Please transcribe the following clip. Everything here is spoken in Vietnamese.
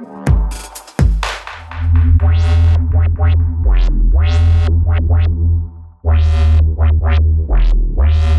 West, west, west, west, west, west, west, west, west, west,